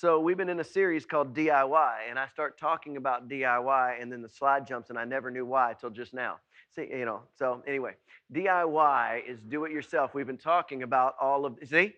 So we've been in a series called DIY, and I start talking about DIY, and then the slide jumps, and I never knew why until just now. See, you know, so anyway, DIY is do it yourself. We've been talking about all of, see,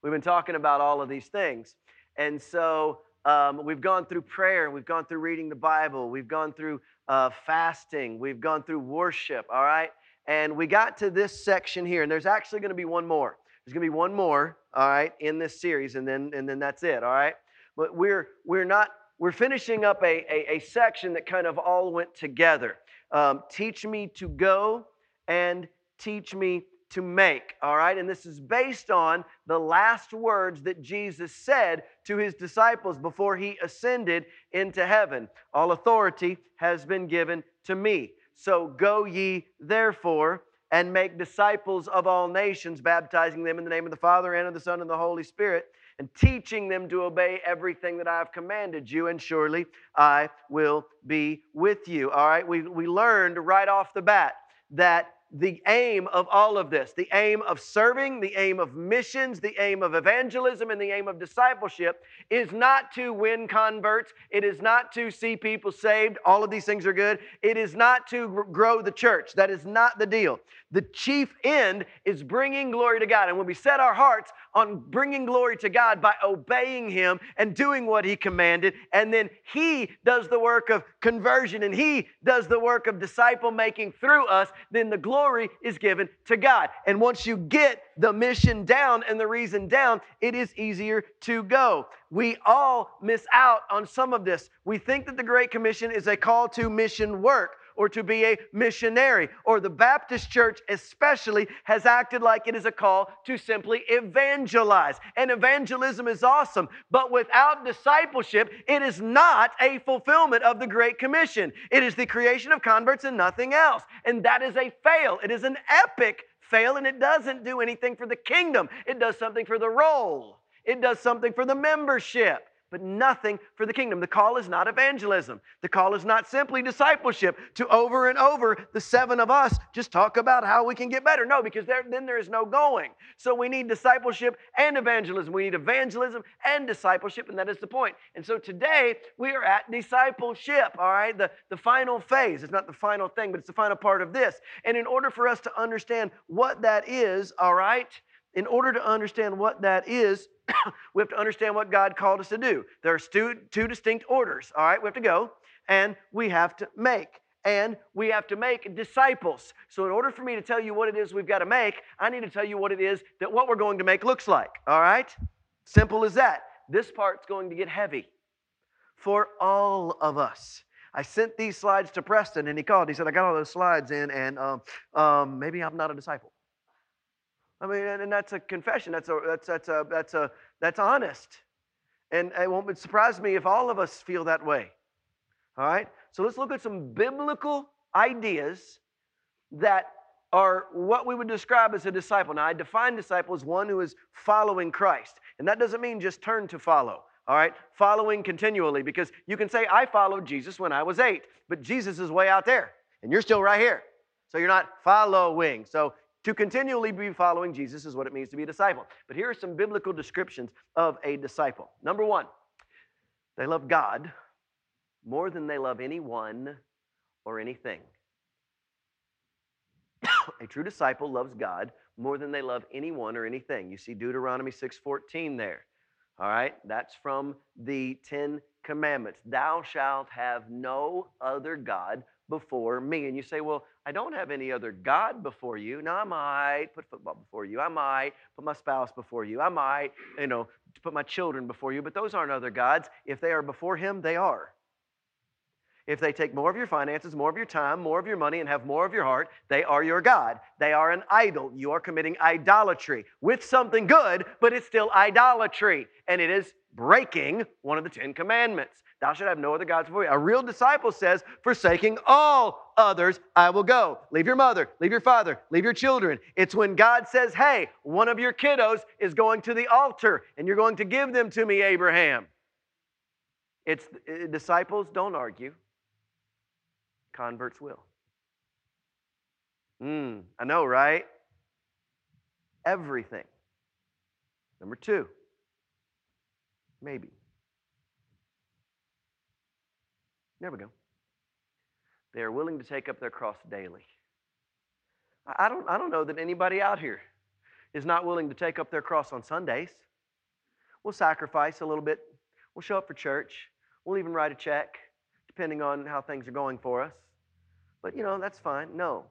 we've been talking about all of these things. And so um, we've gone through prayer, we've gone through reading the Bible, we've gone through uh, fasting, we've gone through worship, all right? And we got to this section here, and there's actually going to be one more. There's going to be one more, all right, in this series, and then and then that's it, all right. But we're we're not we're finishing up a a, a section that kind of all went together. Um, teach me to go and teach me to make, all right? And this is based on the last words that Jesus said to his disciples before he ascended into heaven. All authority has been given to me. So go ye therefore and make disciples of all nations, baptizing them in the name of the Father and of the Son and the Holy Spirit, and teaching them to obey everything that I have commanded you, and surely I will be with you. All right, we, we learned right off the bat that the aim of all of this, the aim of serving, the aim of missions, the aim of evangelism, and the aim of discipleship is not to win converts. It is not to see people saved. All of these things are good. It is not to grow the church. That is not the deal. The chief end is bringing glory to God. And when we set our hearts on bringing glory to God by obeying Him and doing what He commanded, and then He does the work of conversion and He does the work of disciple making through us, then the glory is given to God. And once you get the mission down and the reason down, it is easier to go. We all miss out on some of this. We think that the Great Commission is a call to mission work or to be a missionary. Or the Baptist church, especially, has acted like it is a call to simply evangelize. And evangelism is awesome, but without discipleship, it is not a fulfillment of the Great Commission. It is the creation of converts and nothing else. And that is a fail. It is an epic fail, and it doesn't do anything for the kingdom. It does something for the roll, it does something for the membership but nothing for the kingdom. The call is not evangelism. The call is not simply discipleship to over and over the seven of us just talk about how we can get better. No, because there, then there is no going. So we need discipleship and evangelism. We need evangelism and discipleship, and that is the point. And so today we are at discipleship, all right? The, the final phase. It's not the final thing, but it's the final part of this. And in order for us to understand what that is, all right, in order to understand what that is, we have to understand what God called us to do. There are two, two distinct orders, all right? We have to go and we have to make. And we have to make disciples. So, in order for me to tell you what it is we've got to make, I need to tell you what it is that what we're going to make looks like. All right? Simple as that. This part's going to get heavy for all of us. I sent these slides to Preston and he called. He said, I got all those slides in, and um, um, maybe I'm not a disciple. I mean, and that's a confession. That's a that's that's a that's a that's honest. And it won't surprise me if all of us feel that way. All right? So let's look at some biblical ideas that are what we would describe as a disciple. Now, I define disciple as one who is following Christ. And that doesn't mean just turn to follow. All right? Following continually because you can say, I followed Jesus when I was eight, but Jesus is way out there and you're still right here. So you're not following. So to continually be following Jesus is what it means to be a disciple. But here are some biblical descriptions of a disciple. Number one, they love God more than they love anyone or anything. a true disciple loves God more than they love anyone or anything. You see Deuteronomy 6:14 there. All right? That's from the 10 commandments. Thou shalt have no other god before me. And you say, well, I don't have any other God before you. Now, I might put football before you. I might put my spouse before you. I might, you know, put my children before you. But those aren't other gods. If they are before Him, they are. If they take more of your finances, more of your time, more of your money, and have more of your heart, they are your God. They are an idol. You are committing idolatry with something good, but it's still idolatry. And it is breaking one of the Ten Commandments. Thou shalt have no other gods before you. A real disciple says, Forsaking all others, I will go. Leave your mother, leave your father, leave your children. It's when God says, Hey, one of your kiddos is going to the altar, and you're going to give them to me, Abraham. It's uh, disciples don't argue converts will. Hmm, I know, right? Everything. Number two, maybe. There we go. They are willing to take up their cross daily. I don't, I don't know that anybody out here is not willing to take up their cross on Sundays. We'll sacrifice a little bit. We'll show up for church. We'll even write a check, depending on how things are going for us. But, you know, that's fine. No.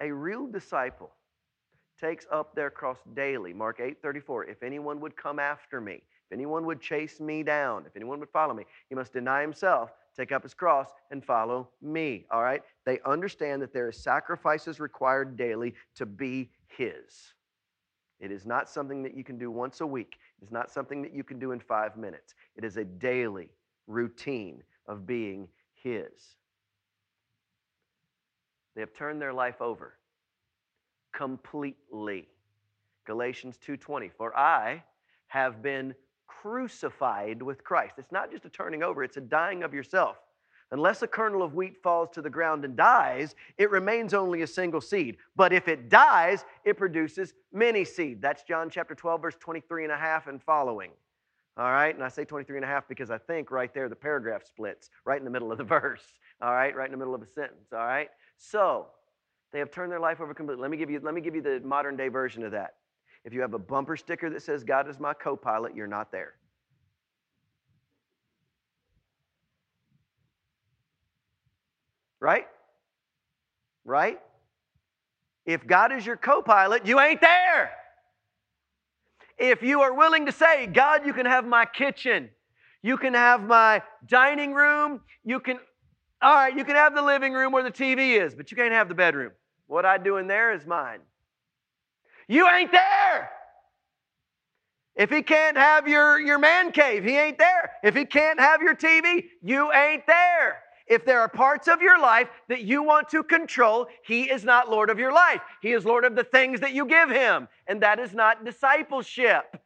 A real disciple takes up their cross daily. Mark 8 34. If anyone would come after me, if anyone would chase me down, if anyone would follow me, he must deny himself, take up his cross, and follow me. All right? They understand that there is sacrifices required daily to be his. It is not something that you can do once a week. It is not something that you can do in five minutes. It is a daily routine of being His. They have turned their life over completely. Galatians 2:20 For I have been crucified with Christ. It's not just a turning over, it's a dying of yourself. Unless a kernel of wheat falls to the ground and dies, it remains only a single seed. But if it dies, it produces many seed. That's John chapter 12, verse 23 and a half and following. All right, and I say 23 and a half because I think right there the paragraph splits right in the middle of the verse. All right, right in the middle of a sentence. All right, so they have turned their life over completely. Let me give you, let me give you the modern day version of that. If you have a bumper sticker that says God is my co pilot, you're not there. Right? Right? If God is your co pilot, you ain't there. If you are willing to say, God, you can have my kitchen, you can have my dining room, you can, all right, you can have the living room where the TV is, but you can't have the bedroom. What I do in there is mine. You ain't there. If he can't have your, your man cave, he ain't there. If he can't have your TV, you ain't there. If there are parts of your life that you want to control, He is not Lord of your life. He is Lord of the things that you give Him. And that is not discipleship.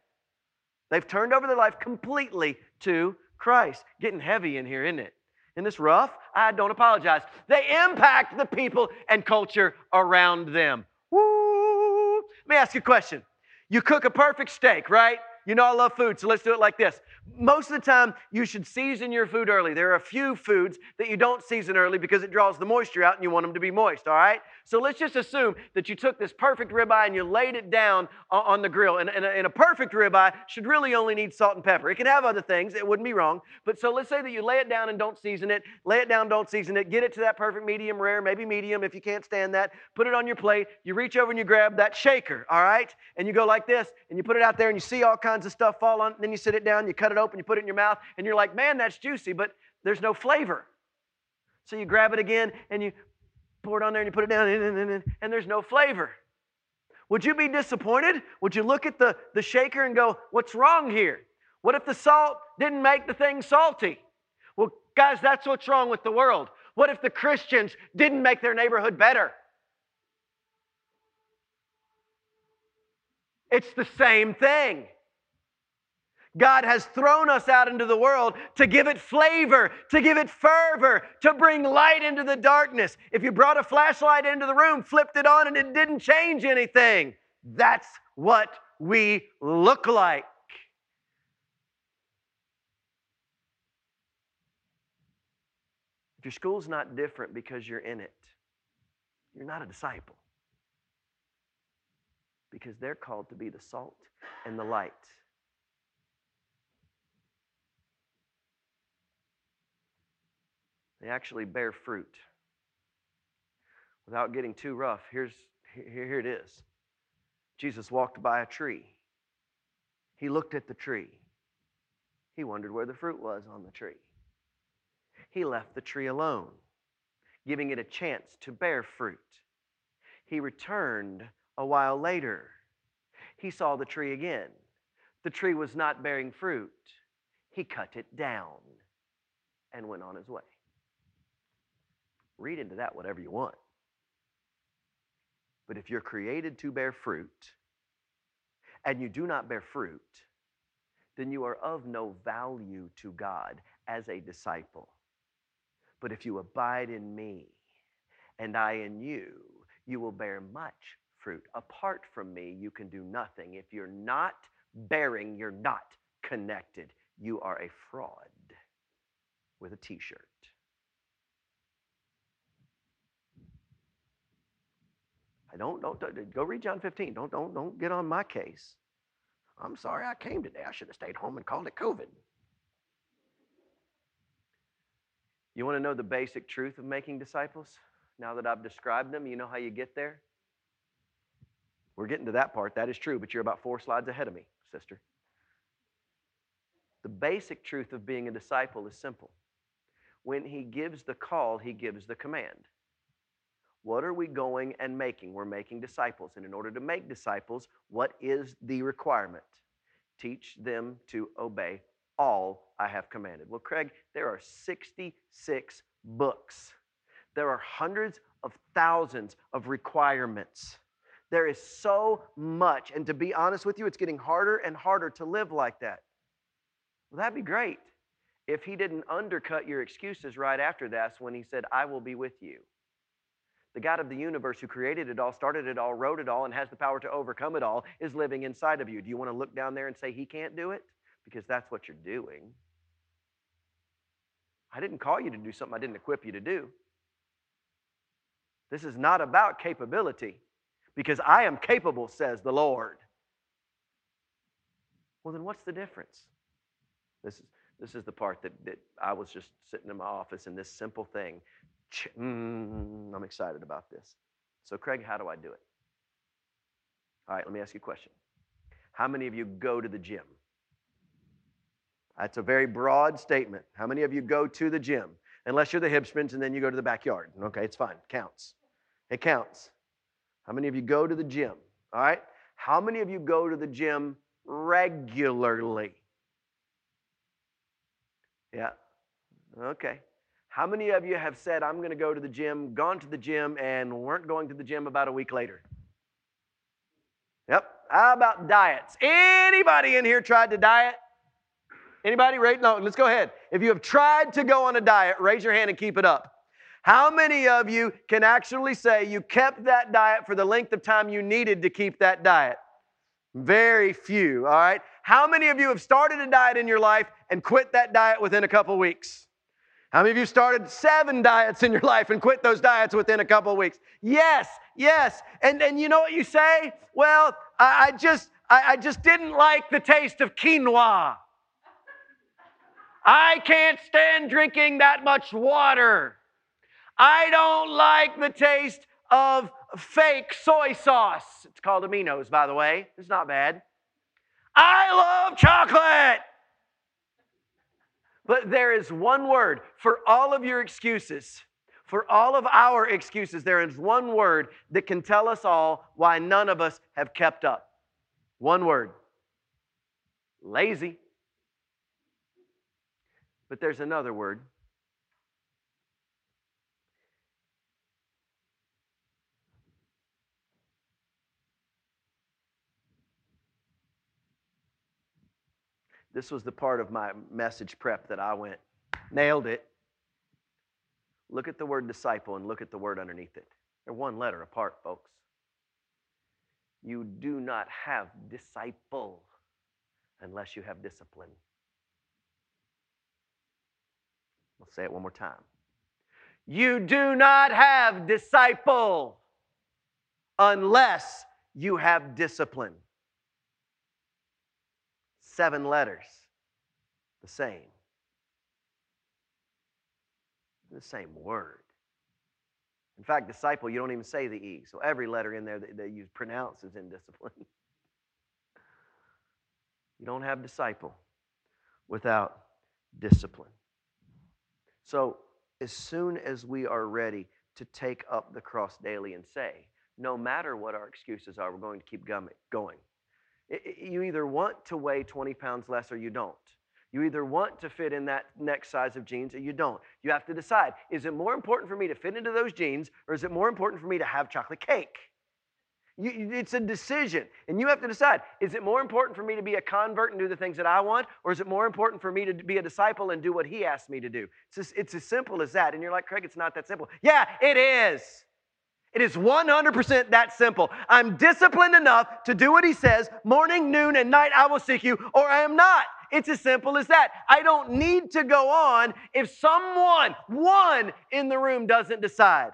They've turned over their life completely to Christ. Getting heavy in here, isn't it? In this rough? I don't apologize. They impact the people and culture around them. Woo! Let me ask you a question. You cook a perfect steak, right? You know I love food, so let's do it like this. Most of the time, you should season your food early. There are a few foods that you don't season early because it draws the moisture out and you want them to be moist, all right? So let's just assume that you took this perfect ribeye and you laid it down on the grill. And, and, a, and a perfect ribeye should really only need salt and pepper. It can have other things, it wouldn't be wrong. But so let's say that you lay it down and don't season it, lay it down, don't season it, get it to that perfect medium rare, maybe medium if you can't stand that, put it on your plate, you reach over and you grab that shaker, all right? And you go like this and you put it out there and you see all kinds of stuff fall on, then you sit it down, you cut it open, you put it in your mouth, and you're like, man, that's juicy, but there's no flavor. So you grab it again and you pour it on there and you put it down, and, there's no flavor. Would you be disappointed? Would you look at the, the shaker and go, What's wrong here? What if the salt didn't make the thing salty? Well, guys, that's what's wrong with the world. What if the Christians didn't make their neighborhood better? It's the same thing. God has thrown us out into the world to give it flavor, to give it fervor, to bring light into the darkness. If you brought a flashlight into the room, flipped it on, and it didn't change anything, that's what we look like. If your school's not different because you're in it, you're not a disciple. Because they're called to be the salt and the light. They actually bear fruit. Without getting too rough, here's, here, here it is. Jesus walked by a tree. He looked at the tree. He wondered where the fruit was on the tree. He left the tree alone, giving it a chance to bear fruit. He returned a while later. He saw the tree again. The tree was not bearing fruit. He cut it down and went on his way. Read into that whatever you want. But if you're created to bear fruit and you do not bear fruit, then you are of no value to God as a disciple. But if you abide in me and I in you, you will bear much fruit. Apart from me, you can do nothing. If you're not bearing, you're not connected. You are a fraud with a t shirt. I don't, don't, don't go read John 15. Don't, don't, don't get on my case. I'm sorry I came today. I should have stayed home and called it COVID. You want to know the basic truth of making disciples? Now that I've described them, you know how you get there? We're getting to that part. That is true, but you're about four slides ahead of me, sister. The basic truth of being a disciple is simple. When he gives the call, he gives the command. What are we going and making? We're making disciples. And in order to make disciples, what is the requirement? Teach them to obey all I have commanded. Well, Craig, there are 66 books, there are hundreds of thousands of requirements. There is so much. And to be honest with you, it's getting harder and harder to live like that. Well, that'd be great if he didn't undercut your excuses right after that when he said, I will be with you. The God of the universe who created it all, started it all, wrote it all, and has the power to overcome it all is living inside of you. Do you want to look down there and say he can't do it? Because that's what you're doing. I didn't call you to do something I didn't equip you to do. This is not about capability, because I am capable, says the Lord. Well, then what's the difference? This is, this is the part that, that I was just sitting in my office and this simple thing. Mm, I'm excited about this. So, Craig, how do I do it? All right, let me ask you a question. How many of you go to the gym? That's a very broad statement. How many of you go to the gym? Unless you're the hipsters and then you go to the backyard. Okay, it's fine. Counts. It counts. How many of you go to the gym? All right? How many of you go to the gym regularly? Yeah. Okay. How many of you have said, I'm going to go to the gym, gone to the gym, and weren't going to the gym about a week later? Yep. How about diets? Anybody in here tried to diet? Anybody? Right? No, let's go ahead. If you have tried to go on a diet, raise your hand and keep it up. How many of you can actually say you kept that diet for the length of time you needed to keep that diet? Very few, all right? How many of you have started a diet in your life and quit that diet within a couple weeks? How many of you started seven diets in your life and quit those diets within a couple of weeks? Yes, yes. And, and you know what you say? Well, I, I just I, I just didn't like the taste of quinoa. I can't stand drinking that much water. I don't like the taste of fake soy sauce. It's called aminos, by the way. It's not bad. I love chocolate. But there is one word for all of your excuses. For all of our excuses, there is one word that can tell us all why none of us have kept up. One word lazy. But there's another word This was the part of my message prep that I went, nailed it. Look at the word disciple and look at the word underneath it. They're one letter apart, folks. You do not have disciple unless you have discipline. I'll say it one more time. You do not have disciple unless you have discipline seven letters, the same. The same word. In fact, disciple, you don't even say the E. So every letter in there that, that you pronounce is in discipline. you don't have disciple without discipline. So as soon as we are ready to take up the cross daily and say, no matter what our excuses are, we're going to keep going. You either want to weigh 20 pounds less or you don't. You either want to fit in that next size of jeans or you don't. You have to decide is it more important for me to fit into those jeans or is it more important for me to have chocolate cake? You, it's a decision. And you have to decide is it more important for me to be a convert and do the things that I want or is it more important for me to be a disciple and do what he asked me to do? It's, just, it's as simple as that. And you're like, Craig, it's not that simple. Yeah, it is. It is 100% that simple. I'm disciplined enough to do what he says morning, noon, and night I will seek you, or I am not. It's as simple as that. I don't need to go on if someone, one in the room doesn't decide.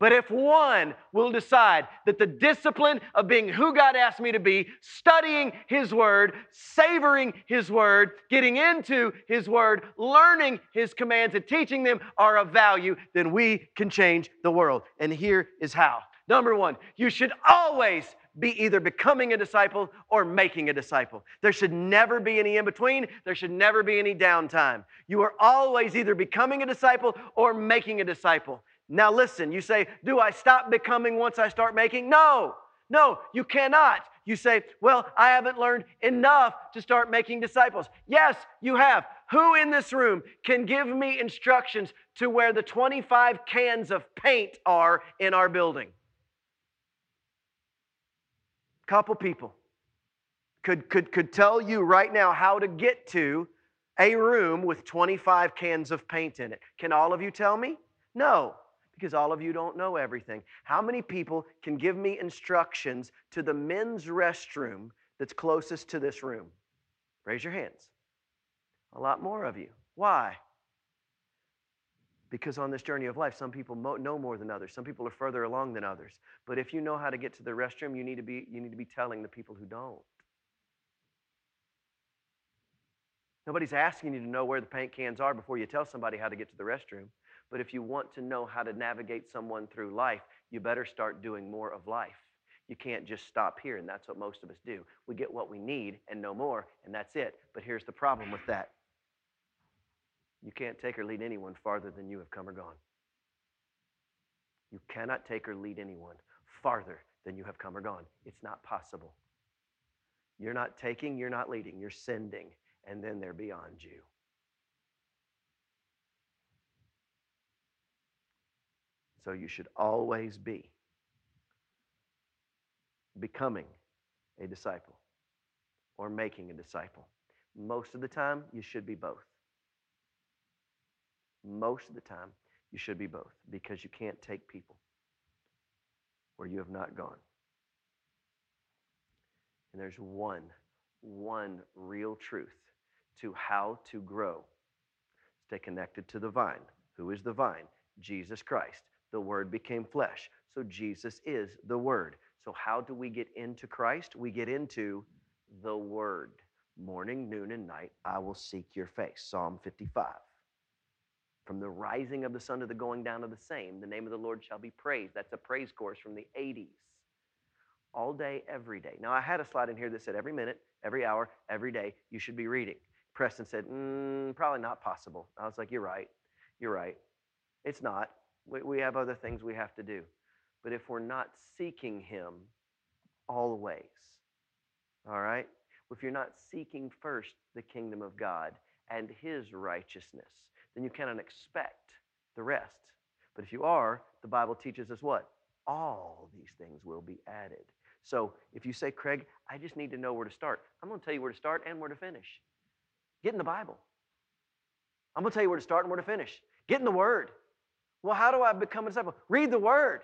But if one will decide that the discipline of being who God asked me to be, studying His Word, savoring His Word, getting into His Word, learning His commands, and teaching them are of value, then we can change the world. And here is how. Number one, you should always be either becoming a disciple or making a disciple. There should never be any in between. There should never be any downtime. You are always either becoming a disciple or making a disciple. Now, listen, you say, Do I stop becoming once I start making? No, no, you cannot. You say, Well, I haven't learned enough to start making disciples. Yes, you have. Who in this room can give me instructions to where the 25 cans of paint are in our building? Couple people could, could, could tell you right now how to get to a room with 25 cans of paint in it. Can all of you tell me? No because all of you don't know everything. How many people can give me instructions to the men's restroom that's closest to this room? Raise your hands. A lot more of you. Why? Because on this journey of life, some people know more than others. Some people are further along than others. But if you know how to get to the restroom, you need to be, you need to be telling the people who don't. Nobody's asking you to know where the paint cans are before you tell somebody how to get to the restroom. But if you want to know how to navigate someone through life, you better start doing more of life. You can't just stop here, and that's what most of us do. We get what we need and no more, and that's it. But here's the problem with that you can't take or lead anyone farther than you have come or gone. You cannot take or lead anyone farther than you have come or gone. It's not possible. You're not taking, you're not leading, you're sending, and then they're beyond you. So you should always be becoming a disciple or making a disciple. Most of the time, you should be both. Most of the time, you should be both because you can't take people where you have not gone. And there's one, one real truth to how to grow. Stay connected to the vine. Who is the vine? Jesus Christ the Word became flesh. So Jesus is the Word. So, how do we get into Christ? We get into the Word. Morning, noon, and night, I will seek your face. Psalm 55. From the rising of the sun to the going down of the same, the name of the Lord shall be praised. That's a praise course from the 80s. All day, every day. Now, I had a slide in here that said every minute, every hour, every day, you should be reading. Preston said, mm, probably not possible. I was like, you're right. You're right. It's not. We, we have other things we have to do. But if we're not seeking Him always, all right? If you're not seeking first the kingdom of God and His righteousness, then you cannot expect the rest. But if you are, the Bible teaches us what? All these things will be added. So if you say, Craig, I just need to know where to start, I'm going to tell you where to start and where to finish. Get in the Bible. I'm going to tell you where to start and where to finish. Get in the Word. Well, how do I become a disciple? Read the Word.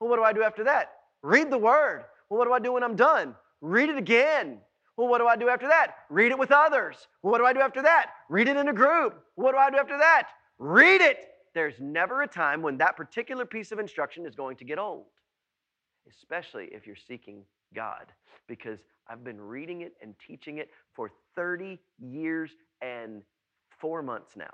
Well, what do I do after that? Read the Word. Well, what do I do when I'm done? Read it again. Well, what do I do after that? Read it with others. Well, what do I do after that? Read it in a group. What do I do after that? Read it. There's never a time when that particular piece of instruction is going to get old, especially if you're seeking God, because I've been reading it and teaching it for 30 years and four months now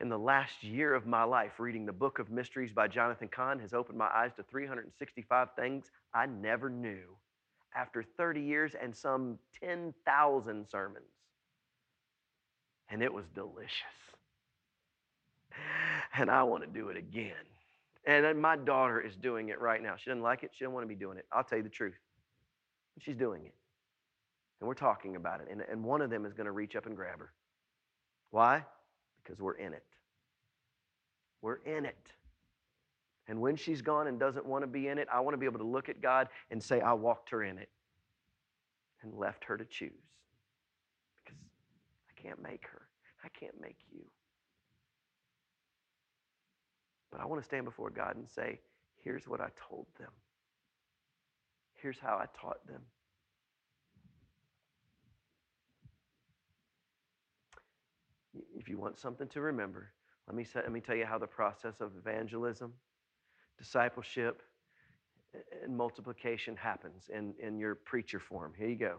in the last year of my life, reading the Book of Mysteries by Jonathan Cahn has opened my eyes to 365 things I never knew after 30 years and some 10,000 sermons. And it was delicious. And I want to do it again. And my daughter is doing it right now. She doesn't like it. She doesn't want to be doing it. I'll tell you the truth. She's doing it. And we're talking about it. And, and one of them is going to reach up and grab her. Why? Because we're in it. We're in it. And when she's gone and doesn't want to be in it, I want to be able to look at God and say, I walked her in it and left her to choose. Because I can't make her, I can't make you. But I want to stand before God and say, here's what I told them, here's how I taught them. If you want something to remember, Let me, say, let me tell you how the process of evangelism, discipleship, and multiplication happens in, in your preacher form. Here you go.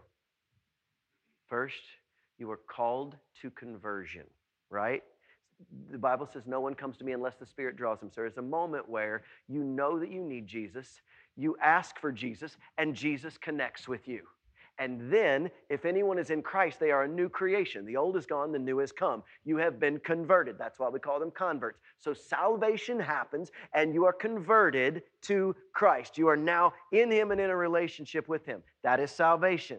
First, you are called to conversion, right? The Bible says no one comes to me unless the Spirit draws them. So there's a moment where you know that you need Jesus, you ask for Jesus, and Jesus connects with you. And then, if anyone is in Christ, they are a new creation. The old is gone, the new has come. You have been converted. That's why we call them converts. So, salvation happens, and you are converted to Christ. You are now in Him and in a relationship with Him. That is salvation.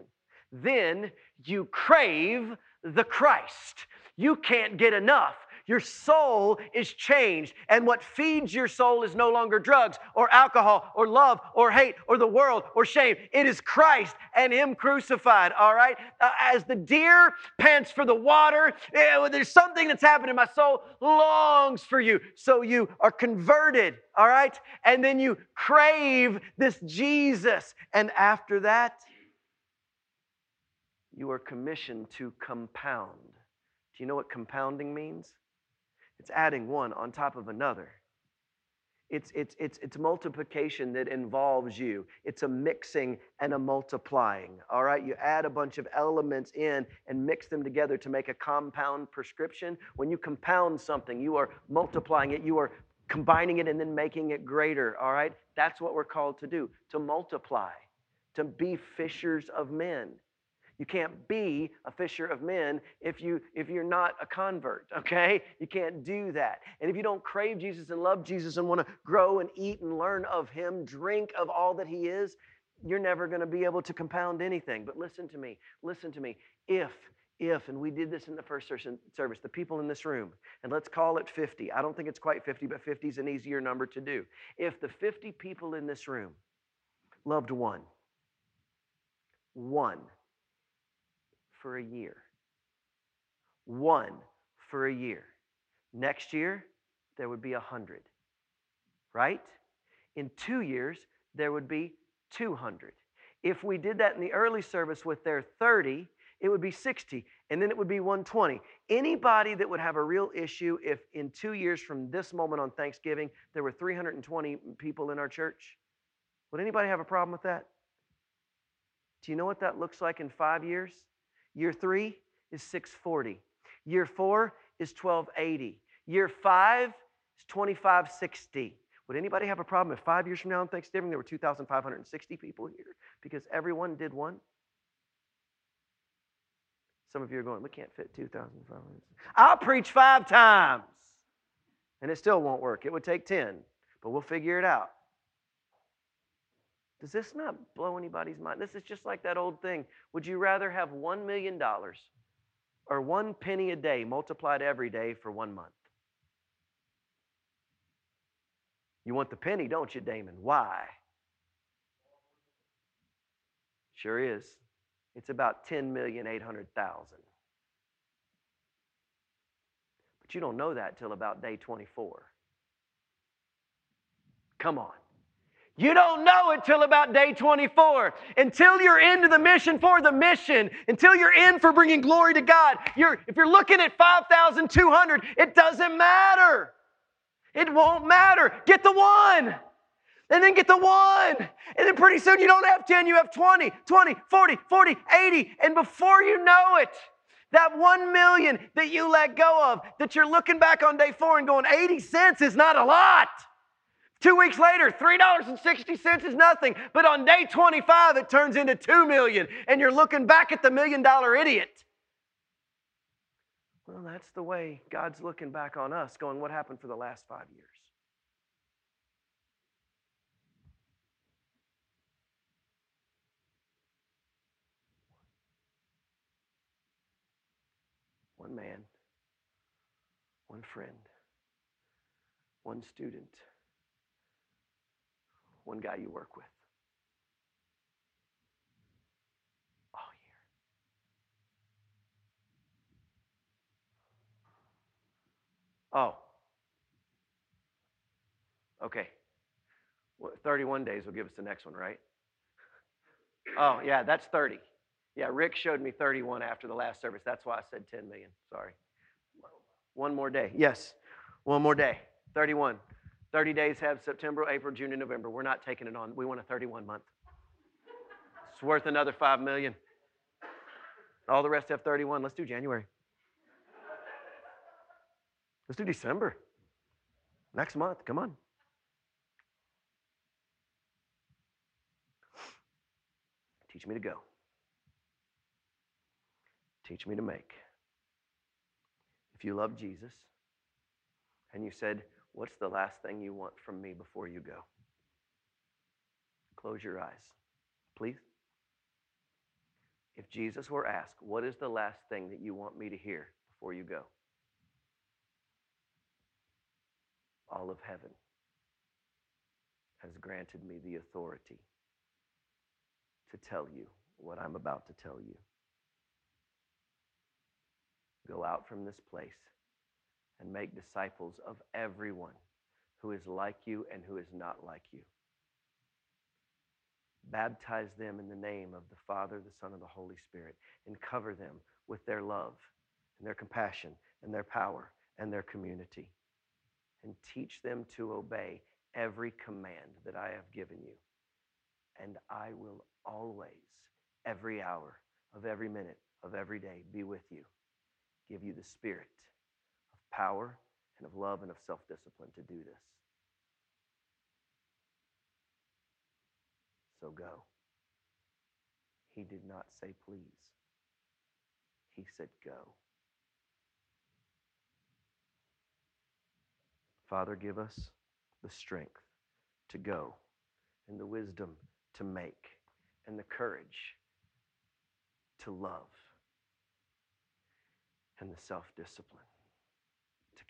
Then you crave the Christ. You can't get enough. Your soul is changed. And what feeds your soul is no longer drugs or alcohol or love or hate or the world or shame. It is Christ and Him crucified, all right? Uh, as the deer pants for the water, eh, there's something that's happening. In my soul longs for you. So you are converted, all right? And then you crave this Jesus. And after that, you are commissioned to compound. Do you know what compounding means? It's adding one on top of another. It's, it's, it's, it's multiplication that involves you. It's a mixing and a multiplying. All right? You add a bunch of elements in and mix them together to make a compound prescription. When you compound something, you are multiplying it, you are combining it and then making it greater. All right? That's what we're called to do to multiply, to be fishers of men. You can't be a fisher of men if you if you're not a convert, okay? You can't do that. And if you don't crave Jesus and love Jesus and want to grow and eat and learn of him, drink of all that he is, you're never going to be able to compound anything. But listen to me. Listen to me. If if, and we did this in the first service, the people in this room, and let's call it 50. I don't think it's quite 50, but 50 is an easier number to do. If the 50 people in this room loved one, one, for a year. One for a year. Next year, there would be a 100, right? In two years, there would be 200. If we did that in the early service with their 30, it would be 60, and then it would be 120. Anybody that would have a real issue if in two years from this moment on Thanksgiving, there were 320 people in our church? Would anybody have a problem with that? Do you know what that looks like in five years? Year three is 640. Year four is 1280. Year five is 2560. Would anybody have a problem if five years from now on Thanksgiving there were 2,560 people here because everyone did one? Some of you are going, we can't fit 2,500. I'll preach five times and it still won't work. It would take 10, but we'll figure it out. Does this not blow anybody's mind? This is just like that old thing. Would you rather have $1 million or one penny a day multiplied every day for one month? You want the penny, don't you, Damon? Why? Sure is. It's about 10,800,000. But you don't know that till about day 24. Come on. You don't know it till about day 24. Until you're into the mission for the mission, until you're in for bringing glory to God. You're, if you're looking at 5,200, it doesn't matter. It won't matter. Get the one. And then get the one. And then pretty soon you don't have 10, you have 20, 20, 40, 40, 80. And before you know it, that one million that you let go of, that you're looking back on day four and going, 80 cents is not a lot. Two weeks later, $3.60 is nothing. But on day 25, it turns into 2 million, and you're looking back at the million dollar idiot. Well, that's the way God's looking back on us, going, What happened for the last five years? One man, one friend, one student one guy you work with all year. Oh. Okay. Well, 31 days will give us the next one, right? Oh, yeah, that's 30. Yeah, Rick showed me 31 after the last service. That's why I said 10 million. Sorry. One more day. Yes. One more day. 31. 30 days have September, April, June, and November. We're not taking it on. We want a 31 month. It's worth another 5 million. All the rest have 31. Let's do January. Let's do December. Next month. Come on. Teach me to go. Teach me to make. If you love Jesus and you said, What's the last thing you want from me before you go? Close your eyes, please. If Jesus were asked, What is the last thing that you want me to hear before you go? All of heaven has granted me the authority to tell you what I'm about to tell you. Go out from this place and make disciples of everyone who is like you and who is not like you. Baptize them in the name of the Father, the Son, and the Holy Spirit, and cover them with their love and their compassion and their power and their community. And teach them to obey every command that I have given you. And I will always, every hour of every minute of every day, be with you, give you the Spirit power and of love and of self discipline to do this. So go. He did not say please, he said go. Father, give us the strength to go and the wisdom to make and the courage to love and the self discipline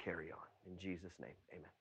carry on. In Jesus' name, amen.